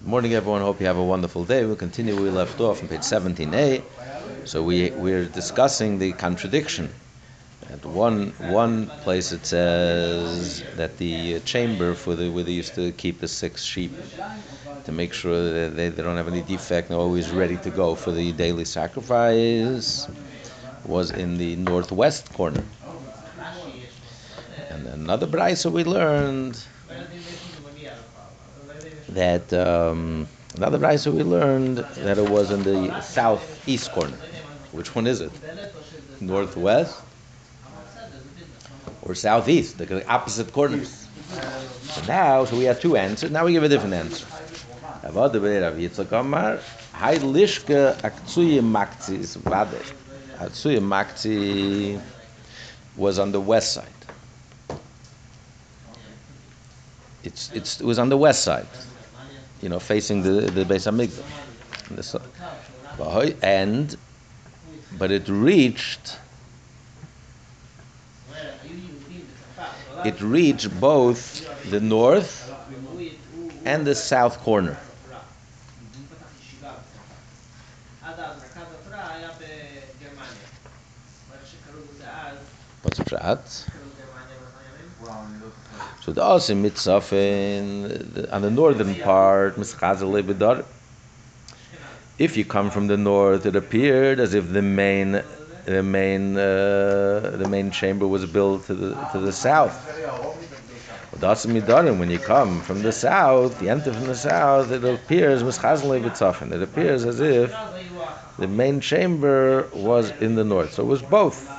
Good morning, everyone. Hope you have a wonderful day. We'll continue. Where we left off on page 17a. So we we're discussing the contradiction. At one one place it says that the chamber for the where they used to keep the six sheep to make sure that they, they don't have any defect and always ready to go for the daily sacrifice was in the northwest corner. And another brisa we learned that um, another brisa we learned that it was in the southeast corner. Which one is it? Northwest or southeast? The opposite corners. So now, so we have two answers. Now we give a different answer. Aktsuye makzi was on the west side. It's, it's, it was on the west side, you know, facing the the Beis Hamikdash. And but it reached it reached both the north and the south corner. What's Pshat? So the Asim Mitzafin, on the northern part, If you come from the north, it appeared as if the main, the main, uh, the main chamber was built to the, to the south. When you come from the south, you enter from the south, it appears It appears as if the main chamber was in the north. So it was both.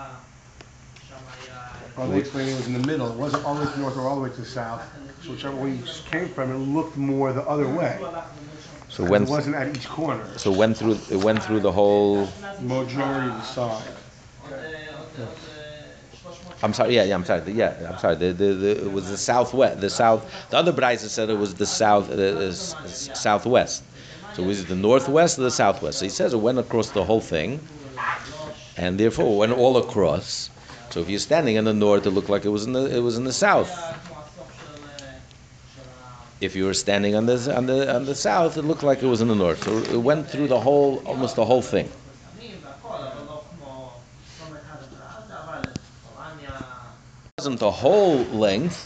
Well, they explained it was in the middle. It wasn't all the way to north or all the way to the south. So whichever way you just came from, it looked more the other way. So it wasn't at each corner. So it went through it went through the whole majority of the side. I'm sorry. Yeah, yeah. I'm sorry. Yeah, I'm sorry. The, the, the, it was the southwest. The south. The other brisa said it was the south The southwest. So was it the northwest or the southwest? So he says it went across the whole thing, and therefore it went all across. So if you're standing in the north, it looked like it was in the it was in the south. If you were standing on the on the on the south, it looked like it was in the north. So it went through the whole almost the whole thing. It wasn't the whole length,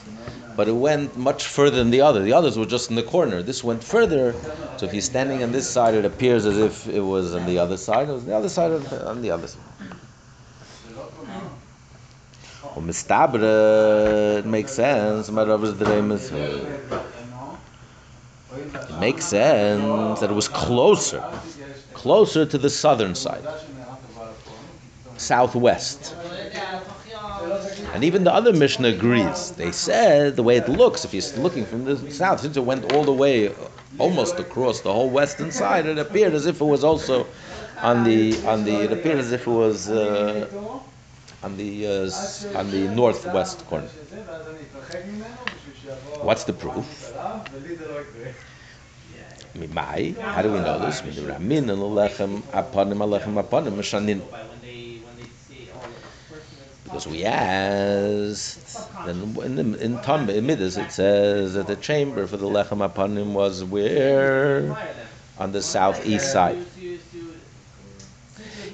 but it went much further than the other. The others were just in the corner. This went further. So if you're standing on this side, it appears as if it was on the other side. It was on the other side of, on the other side. Well, mistabra, it makes sense. My Rav is the name is- It makes sense that it was closer, closer to the southern side, southwest. And even the other Mishnah agrees. They said the way it looks, if you're looking from the south, since it went all the way, almost across the whole western side, it appeared as if it was also on the on the. It appeared as if it was uh, on the uh, on the northwest corner. What's the proof? How do we know this? Because we asked, then in the in Tom in Middos it says that the chamber for the Lechem Apanim was where on the southeast side.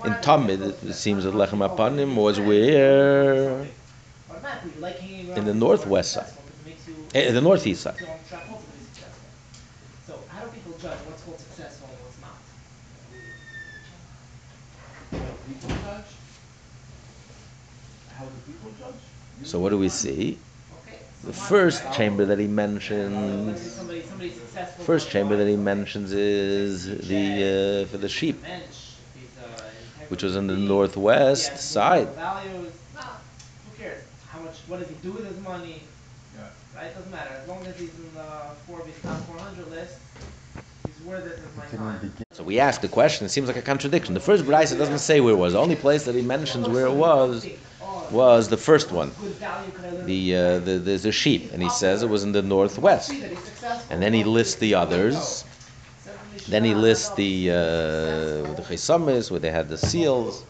In Talmud, it seems that Lechem Apanim was where in the northwest side, you eh, the northeast side. So how do people judge what's called successful and what's not? How do people judge? So what do we see? The first chamber that he mentions, first chamber that he mentions is the uh, for the sheep, Mensch, if he's, uh, integrity, which was in the he northwest has side. Values. Nah, who cares? How much? What does he do with his money? Right? Doesn't matter. As long as he's in the Forbes top 400 list, he's worth it as my time. So we asked the question. It seems like a contradiction. The first brisa doesn't say where it was. The only place that he mentions where it was was the first one, Good value could I learn? the uh, the, the the sheep, and he says it was in the northwest. See that he's successful. And then he lists the others. Then he lists the uh, the chesamis where they had the seals,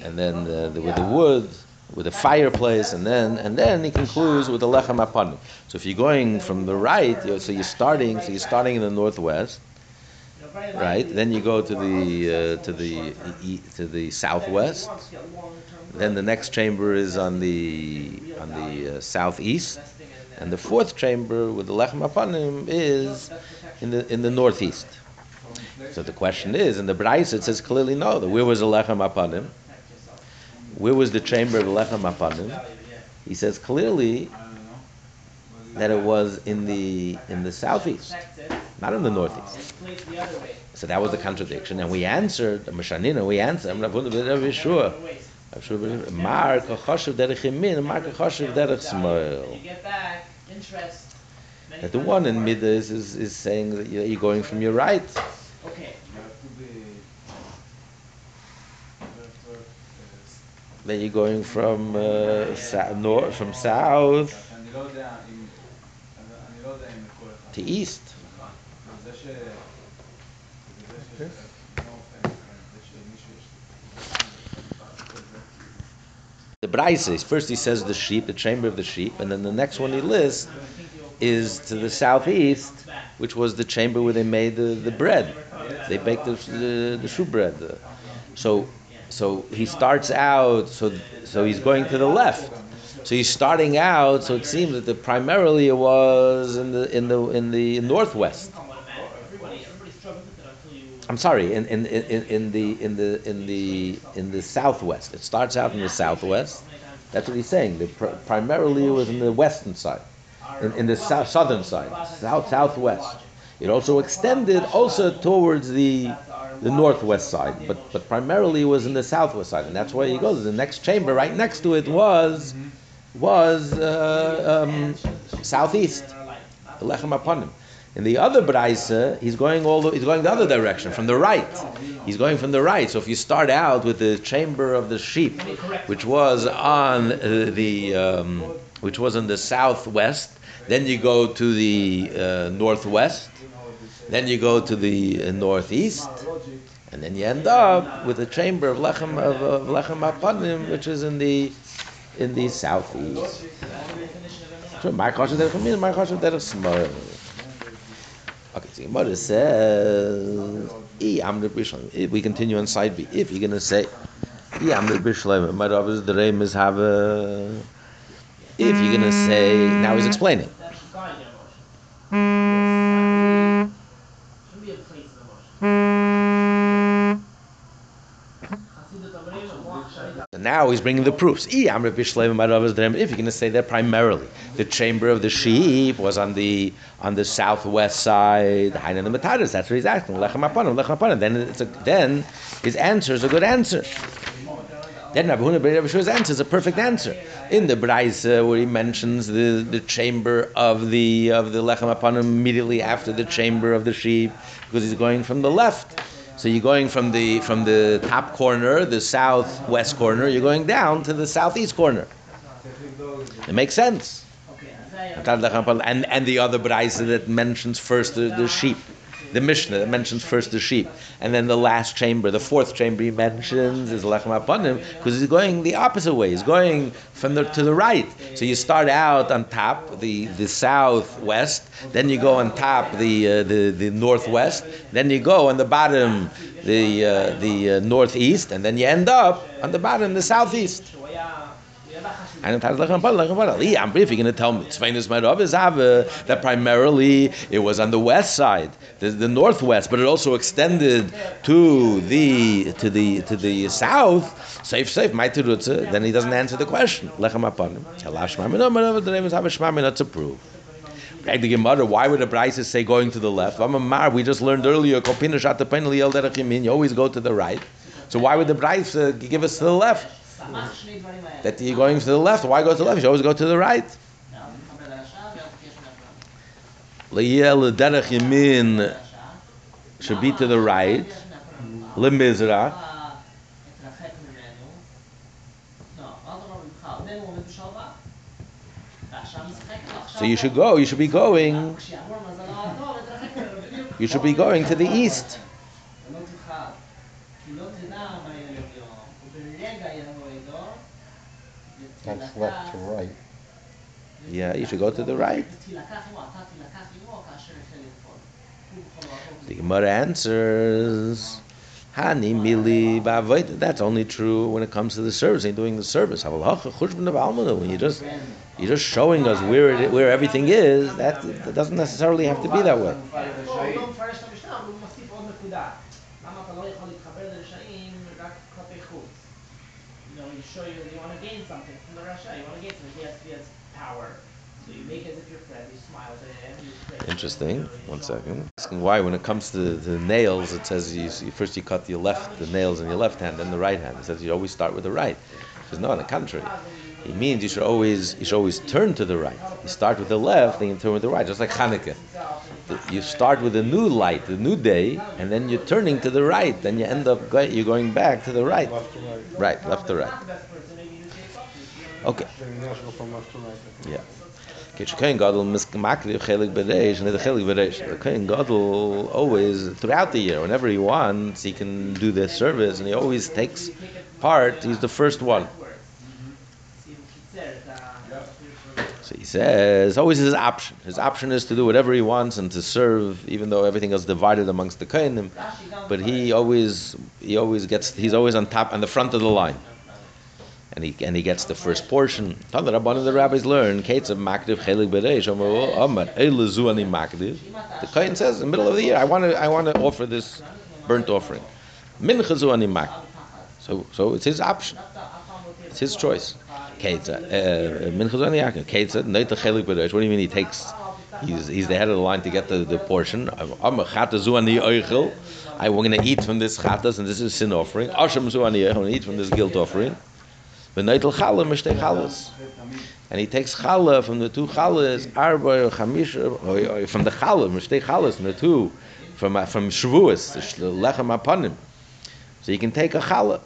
and then the, the, with the wood. with the fireplace, and then and then he concludes with the lechem apanim. So if you're going from the right, so you're starting, so you're starting in the northwest, right? Then you go to the uh, to the to the southwest. Then the next chamber is on the on the uh, southeast, and the fourth chamber with the lechem apanim is in the in the northeast. So the question is, in the Bryce it says clearly no. That where was the lechem apanim? Where was the chamber of the lechem apanim? He says clearly that it was in the in the southeast, not in the northeast. So that was the contradiction, and we answered. Mishanina, we answered. I'm not sure. Other ways. I'm sure. Mar kachashiv derech yamin, mar kachashiv derech smile interest. The one in Middos is, is saying that you're going from your right. Okay. Then you're going from uh, sa- north, from south to east. Okay. The says first he says the sheep, the chamber of the sheep, and then the next one he lists is to the southeast, which was the chamber where they made the, the bread. They baked the the, the shoe bread. So so he starts out. So so he's going to the left. So he's starting out. So it seems that the, primarily it was in the in the in the northwest. everybody, everybody struggles with it until you. I'm sorry, in, in, in, in the in the in the in the southwest. It starts out in the southwest. That's what he's saying. The pr- primarily it was in the western side, in, in the sou- southern side, south southwest. It also extended also towards the the northwest side, but but primarily it was in the southwest side, and that's where he goes. The next chamber right next to it was was uh, um, southeast. The Lechem Apanim. In the other Braisa, he's going all the, he's going the other direction, from the right. He's going from the right. So if you start out with the chamber of the sheep, which was on uh, the um, which was in the southwest, then you go to the uh, northwest, then you go to the uh, northeast, and then you end up with the chamber of Lechem of, of Lechem Apanim, which is in the in the southeast. Sure, my my small. Okay, so Gemara says, "I am the bishlam." We continue on side B, if you're gonna say, "I am the bishlam," my Rav is the reim is have a. If you're gonna say, now he's explaining. Now he's bringing the proofs. If you're gonna say that primarily, the chamber of the sheep was on the on the southwest side. That's what he's asking. Lechem apanim, lechem apanim. Then it's a, then his answer is a good answer. Then Rabbi Huna Rabbi Shua's answer is a perfect answer. In the Braise, where he mentions the, the chamber of the of the Lechem Apanim immediately after the chamber of the sheep, because he's going from the left. So you're going from the from the top corner, the southwest corner, you're going down to the southeast corner. It makes sense. And and the other braise that mentions first the, the sheep. The Mishnah that mentions first the sheep, and then the last chamber, the fourth chamber he mentions is Lechem Apanim, because he's going the opposite way. He's going from the to the right. So you start out on top, the the southwest, then you go on top, the uh, the the northwest, then you go on the bottom, the uh, the uh, northeast, and then you end up on the bottom, the southeast. And it has lechem pal, lechem. Yeah, I'm brief. You're going to tell me Tzveinus my Rav is have uh, that primarily it was on the west side, the, the northwest, but it also extended to the to the to the south. Safe, safe. My terutza. Then he doesn't answer the question. Lechem apanim. Halash. No, the name is have a shmami. Not to prove. Back the Gemara, why would the Brisa say going to the left? I'm a mar. We just learned earlier. You always go to the right. So why would the Brisa uh, give us to the left? That you're going to the left. Why go to the left? You should always go to the right. Liyel derech yamin should be to the right. Limizra. So you should go. You should be going. You should be going to the east. That's left to right. Yeah, you should go to the right. The Gemara answers, Hani mili ba'avodah. That's only true when it comes to the service. Ain't doing the service. Havalacha chushbon of almana. When you just you're just showing us where it, where everything is. That, that doesn't necessarily have to be that way. Interesting. One second. Asking why, when it comes to the nails, it says you, you first you cut your left, the nails in your left hand, then the right hand. It says you always start with the right. He says no, on the contrary. It means you should always you should always turn to the right. You start with the left, then you turn with the right, just like Hanukkah. You start with a new light, the new day, and then you're turning to the right. Then you end up go- you're going back to the right. Right. Right, left to right. The. Okay. Then Yeah. Okay, Kohen Gadol mismakli chelik bereish and the chelik bereish. The Kohen Gadol always throughout the year, whenever he wants, he can do this service, and he always takes part. He's the first one. So he says always his option. His option is to do whatever he wants and to serve, even though everything is divided amongst the Kohenim. But he always he always gets he's always on top on the front of the line. And he and he gets the first portion. The Rabban and the rabbis learn, of Makdiv Chelik Ani Makdiv. The Kohen says in the middle of the year, I want to I want to offer this burnt offering. Ani. So so it's his option. It's his choice. Uh, Zu Ani Chelik. What do you mean he takes He's, he's the head of the line to get the, the portion. Chata Zu Ani Oichel. I want to eat from this chatas, and this is sin offering. Asham Zu Ani Oichel. I want to eat from this guilt offering. V'neitel challah mishtei challahs. And he takes challah from the two challahs, arba or chamisha, from the challah, mishtei challahs, from the two, from, from Shavuos, lechem apanim. So you can take a challah,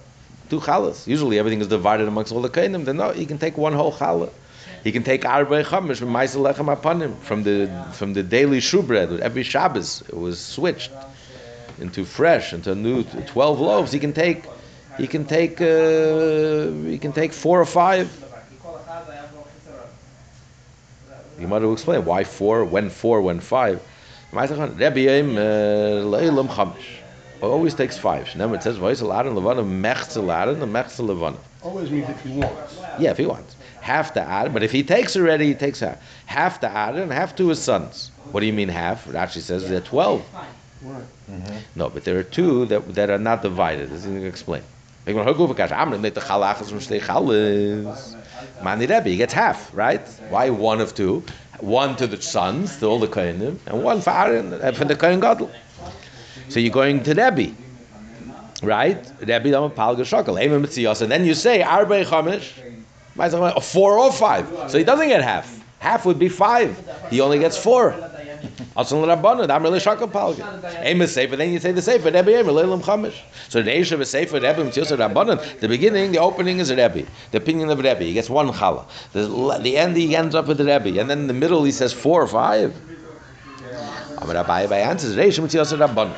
two challahs. Usually everything is divided amongst all the kainim. Then no, you can take one whole challah. He can take arba chamish from ma'aseh lechem apanim, from the from the daily shu bread. Every Shabbos it was switched into fresh, into new twelve loaves. He can take, he can take, uh, he can take four or five. You call a chaz, I have no. The Gemara will explain why four, when four, when five. Uh. Always takes five. It says Vayis Alaron Levana Mechze Alaron and Mechze Levana. Always means if he wants. Yeah, if he wants. Half to add, but if he takes already, he takes half. Half to add and half to his sons. What do you mean half? Rashi says they're twelve. Right. No, but there are two that, that are not divided. This is going to explain. Ik ben ook overkaas. Amr met de galachas from stay galis. Mani Rebbe, he gets half, right? Why one of two? One to the sons, to all the kohenim, and one for Aaron, uh, for the kohen gadol. So you're going to Rebbe, right? Rebbe dama palga shokel. Ema mitziyos, and then you say arba chamish, four or five. So he doesn't get half. Half would be five. He only gets four. Also in Rabbanon, I'm really shocked palga. Aim is safer, then you say the safer, Rebbe Aim, Leilam Chamish. So the Eishav is safer, Rebbe, Mitzvah Rabbanon. The beginning, the opening is a Rebbe. The opinion of Rebbe. He gets one challah. The, the end, he ends up with the Rebbe. And then in the middle, he says four or five. Amar Abaye answers, Reish Mitzvah Rabbanon.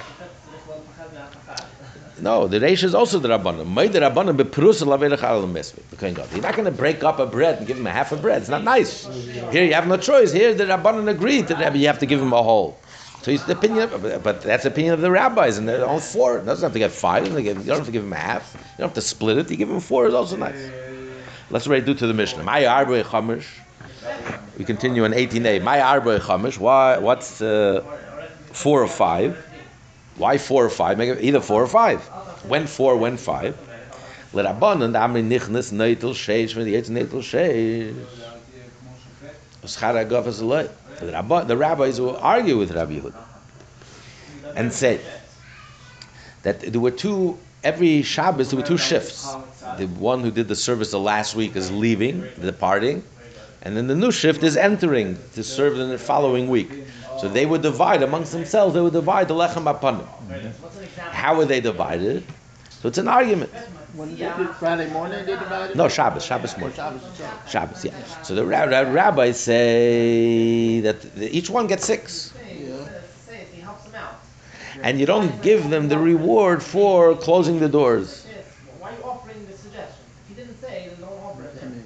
No, the Reish is also the Rabbanon. May the Rabbanon be perus laverach al mesvit. The Kohen Gadol. You're not going to break up a bread and give him a half a bread. It's not nice. Here you have no choice. Here the Rabbanon agreed that You have to give him a whole. So it's the opinion, of, but that's the opinion of the rabbis, and they're all four. It doesn't have to get five. You don't have to give- him a half. You don't have to split it. You give him four. It's also nice. Let's already do to the Mishnah. My arba chamish. We continue on 18a. My arba chamish. Why? What's uh, four or five? Why four or five? Make it either four or five. When four, when five. Let Rabbanon the Amri Nichnas Neitel Sheish the Eitz Neitel Sheish. Is loy. The rabbis will argue with Rabbi Yehuda and say that there were two. Every Shabbos there were two shifts. The one who did the service the last week is leaving, departing, and then the new shift is entering to serve in the following week. So they would divide amongst themselves. They would divide the lechem apanim. How were they divided? So it's an argument. When Friday morning, they divided? No, Shabbos, Shabbos Or morning. Oh, Shabbos? Shabbos, yeah. So the ra- ra- rabbis say that the, each one gets six. Say it, he helps him out. And you don't give them the reward for closing the doors. Why are you offering the suggestion? If he didn't say, then don't offer it. then.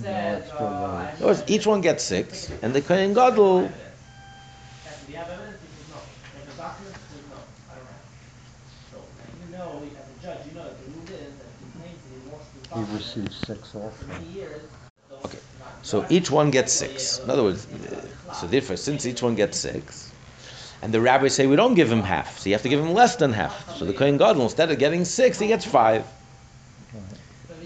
said, it's still In other words, each one gets six, and the Kohen Gadol? He says no. Do you have the documents? He says no. I don't have. So, now you know, as a judge, you know the rule is that if he claims that he lost his He document received six also. many years, those Okay. so each one gets six. In other words, so therefore, since each one gets six, and the rabbis say we don't give him half, so you have to give him less than half. So the Kohen Gadol, instead of getting six, he gets five. then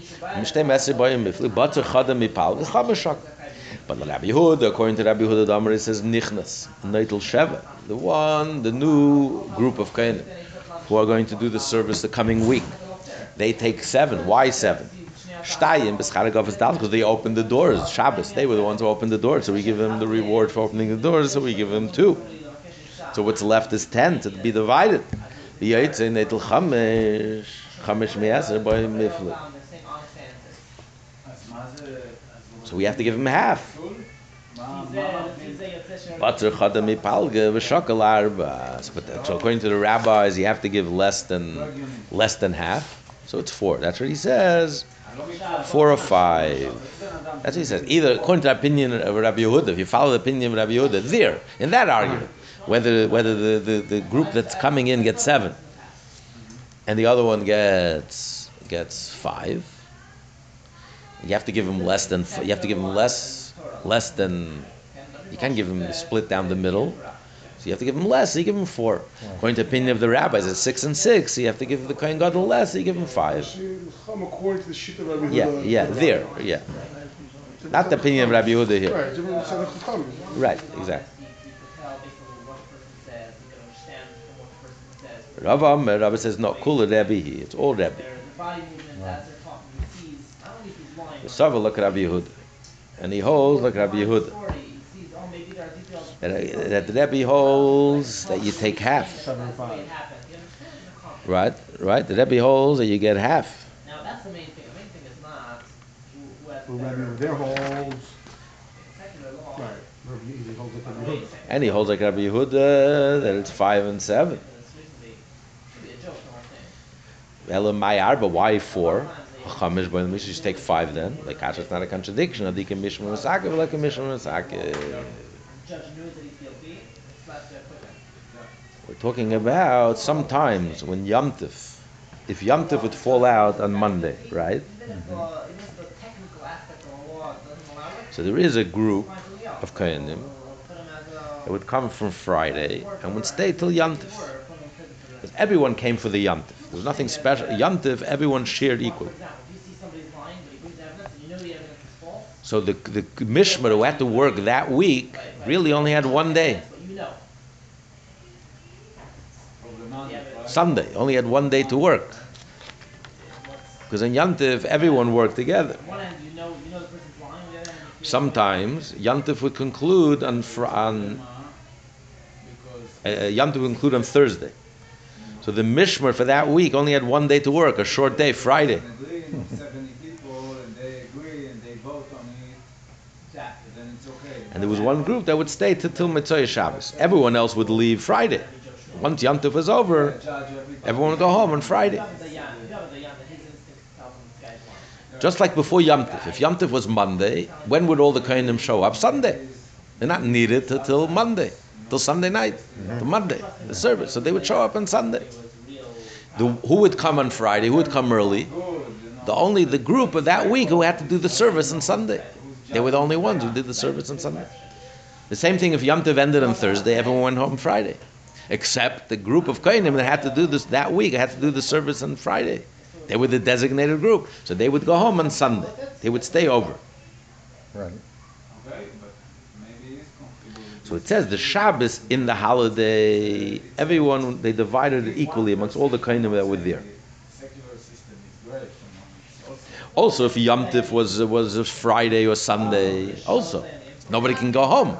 But the Rabbi Yehuda, according to Rabbi Yehuda Damar, it says nichnas, neitel sheva, the one, the new group of Kohanim, who are going to do the service the coming week. They take seven. Why seven? Shtayim dal because they opened the doors. Shabbos, they were the ones who opened the doors, so we give them the reward for opening the doors. So we give them two. So what's left is ten to be divided. By. So we have to give him half. But so according to the rabbis, you have to give less than less than half. So it's four. That's what he says. Four or five. That's what he says. Either according to the opinion of Rabbi Yehuda, if you follow the opinion of Rabbi Yehuda, there in that argument, whether whether the, the, the group that's coming in gets seven, and the other one gets gets five, you have to give him less than you have to give him less less than you can't give him split down the middle. So you have to give him less. So you give him four. According to the opinion of the rabbis, it's six and six. So you have to give the kohen gadol less. So you give him five. Rabbi. Yeah, yeah, there, yeah. Not the opinion of Rabbi Yehuda here. Right. Right, exactly. Rav Amar, Rabbi says, no, kula Rebbe he. It's all Rabbi. Their Sava look at Rabbi Yehuda. And he holds like Rabbi Yehuda. He sees, maybe there are details. That, uh, that the Rebbe holds that you take half. That's the way it happened. You understand the concept. Right, right. The Rebbe holds that you get half. Now, that's the main thing. The main thing is not who, who has the Well, Rabbi better Yehuda, their holds, right, Rabbi holds it to And he holds like Rabbi Yehuda that it's five and seven. It's recently, a joke, the whole thing. Ela Mayar, but why four? Chamish, but we should just take five then. Like, Kasha, it's not a contradiction. Adika Mishma Masaka, like a Mishma Masaka. The the. We're talking about sometimes when Yom Tif, if Yom Tif would fall out on Monday, right? The, the the it, So there is a group of a- that would come from Friday and would stay till Yom Because everyone came for the Yom Tif. There was nothing special. Yom Tif, everyone shared equally. So the, the Mishmar who had to work that week really only had one day? Sunday. Only had one day to work. Because in Yom Tif, everyone worked together. Sometimes Yom Tif would conclude on, on uh, Yom Tov would conclude on Thursday. So the Mishmer for that week only had one day to work, a short day, Friday. and hmm. seventy people, and they agree, and they vote on it, Exactly. then it's okay. And there was one group that would stay till, till Mitzvah Shabbos. Everyone else would leave Friday. Once Yom Tov was over, everyone would go home on Friday. you have a Dayan, if you have a Dayan, then his instinct tells him this guy's lying. Just like before Yom Tov. If Yom Tov was Monday, when would all the Kohanim show up? Sunday. They're not needed till, till Monday, till Sunday night, till Monday, the service. So they would show up on Sunday. The, who would come on Friday? Who would come early? The only the group of that week who had to do the service on Sunday. They were the only ones who did the service on Sunday. The same thing if Yom Tov ended on Thursday, everyone went home Friday. Except the group of Kohanim that had to do this that week had to do the service on Friday. They were the designated group. So they would go home on Sunday. They would stay over. Right. Okay, but maybe he's comfortable with So it says the Shabbos in the holiday, everyone, they divided it equally amongst all the Kohanim that were there. Also if Yom Tif was, was a Friday or Sunday, also, nobody can go home.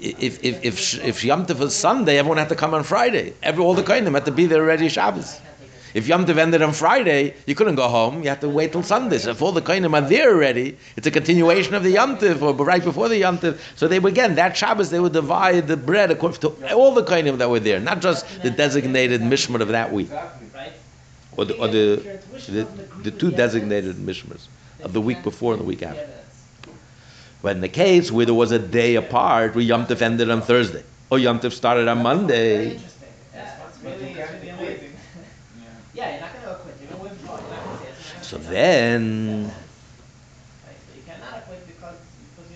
If, if, if, if Yom Tov was Sunday, everyone had to come on Friday. Every, all the Kohanim had to be there already Shabbos. If Yom Tov ended on Friday, you couldn't go home. You had to wait till Sunday. So if all the Kohanim are there already, it's a continuation of the Yom Tov, or right before the Yom Tov. So they would, again, that Shabbos, they would divide the bread according to all the Kohanim that were there, not just the designated Mishmar of that week, or the, or the, the, the two designated Mishmars of the week before and the week after. But in the case where there was a day apart, where Yom Tov ended on Thursday, or Yom Tov started on Monday, interesting. Yeah, it's But really, you it's can't really quit. amazing. Yeah. Yeah, you're not gonna quit. You're gonna withdraw. You're not gonna say it's not so gonna say then, Right, so you cannot quit because, because you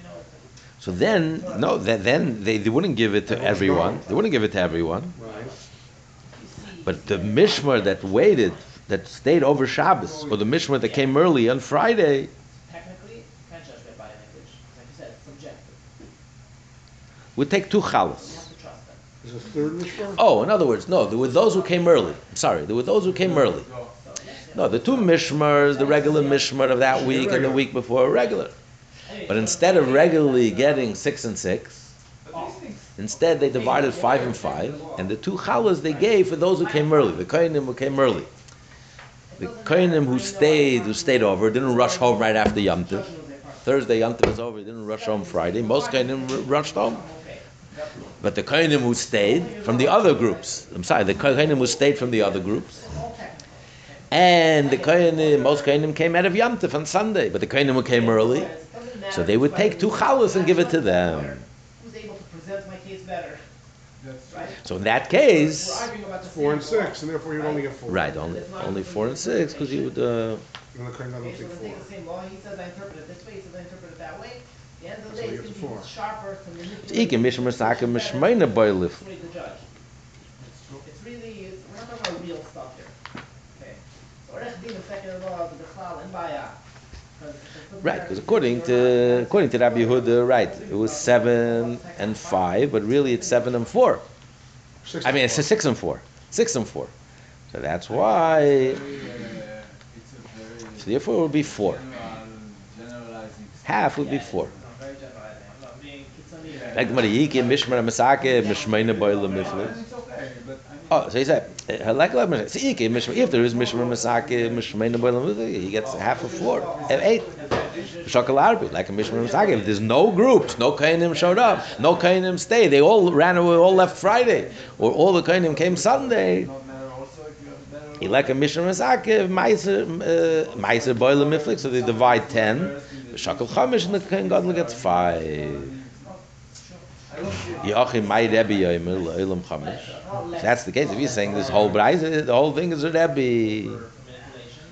know it's. so then, no, then, then they, they wouldn't give it to everyone. They wouldn't give it to everyone. Right. But the mishmar that waited, that stayed over Shabbos, or the mishmar that came early on Friday, Technically, you can't judge by language. Like you said, it's subjective. would take two You challahs. have to trust them. Is a third mishmar? Oh, in other words, no, there were those who came early. I'm sorry, there were those who came early. No, the two mishmars, the regular mishmar of that week and the week before, regular. But instead of regularly getting six and six, instead they divided five and five, and the two challahs they gave for those who came early, the kohenim who came early. The kohenim who stayed, who stayed over, didn't rush home right after Yom Tov. Thursday Yom Tov was over, didn't rush home Friday. Most kohenim rushed home. But the kohenim who stayed from the other groups, I'm sorry, the kohenim who stayed from the other groups. And the kohenim, most kohenim came out of Yom Tov on Sunday, but the kohenim who came early, It doesn't matter so they would take two challahs and give it to them. Who's able to present my case better, that's true. right? So in that case, arguing about the Four and six, and therefore you'd only get four. right, only only four and six, because you would. Uh, And the Kohen Gadol Okay, so take four. the he says I interpret it this way, he says I interpret it that way. At the end of the day, we it's gonna to be four. sharper to manipulate. Ike mishmer sake mishmeina boilif. Persuade the judge. It's really, it's, we're not talking about real stuff here. Okay? So Orech Din, the second law, the Bechlal, and Baya. 'Cause it doesn't Right, matter because if according it's or to not. according to Rabbi Yehuda, right, it was seven and five, but really it's seven and four. Six I mean, it's a six and four, six and four. So that's why. Very, uh, it's a So therefore, it would be four. Half would be four. I'm very generalizing, I'm not being kitzani here. Like Mariyiki, Mishmer, Masake, Mishmeina boilim miflis. And it's okay, but I mean. Oh, so he said, halak la mishmer. So Ike, Mishmer, if there is Mishmer, Masake, Mishmeina boilim miflis, he gets half of four, eh, eight. Shakal Arbi, like a Mishmer Masake. If there's no groups, no Kainim showed up, no Kainim stayed, they all ran away, all left Friday, or all the Kainim came Sunday. He like a Mishmer Masake, Meiser, uh, Meiser boilim so they divide ten. Shakal Chamish, and the Kain Gadol gets five. I don't see. Yochim my Rebbe Yomer Lo'ilam Chamish. If that's the case, if you're saying this whole Brais, uh, the whole thing is a Rebbe.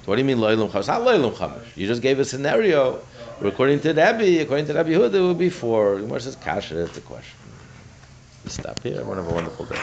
What do you mean Lo'ilam Chamish? Not Lo'ilam Chamish. You just gave a scenario. According to Rebbe, according to Rabbi Yehuda, it would be four. Gemara says Kasha, that's the question. We stop here. Have a wonderful day.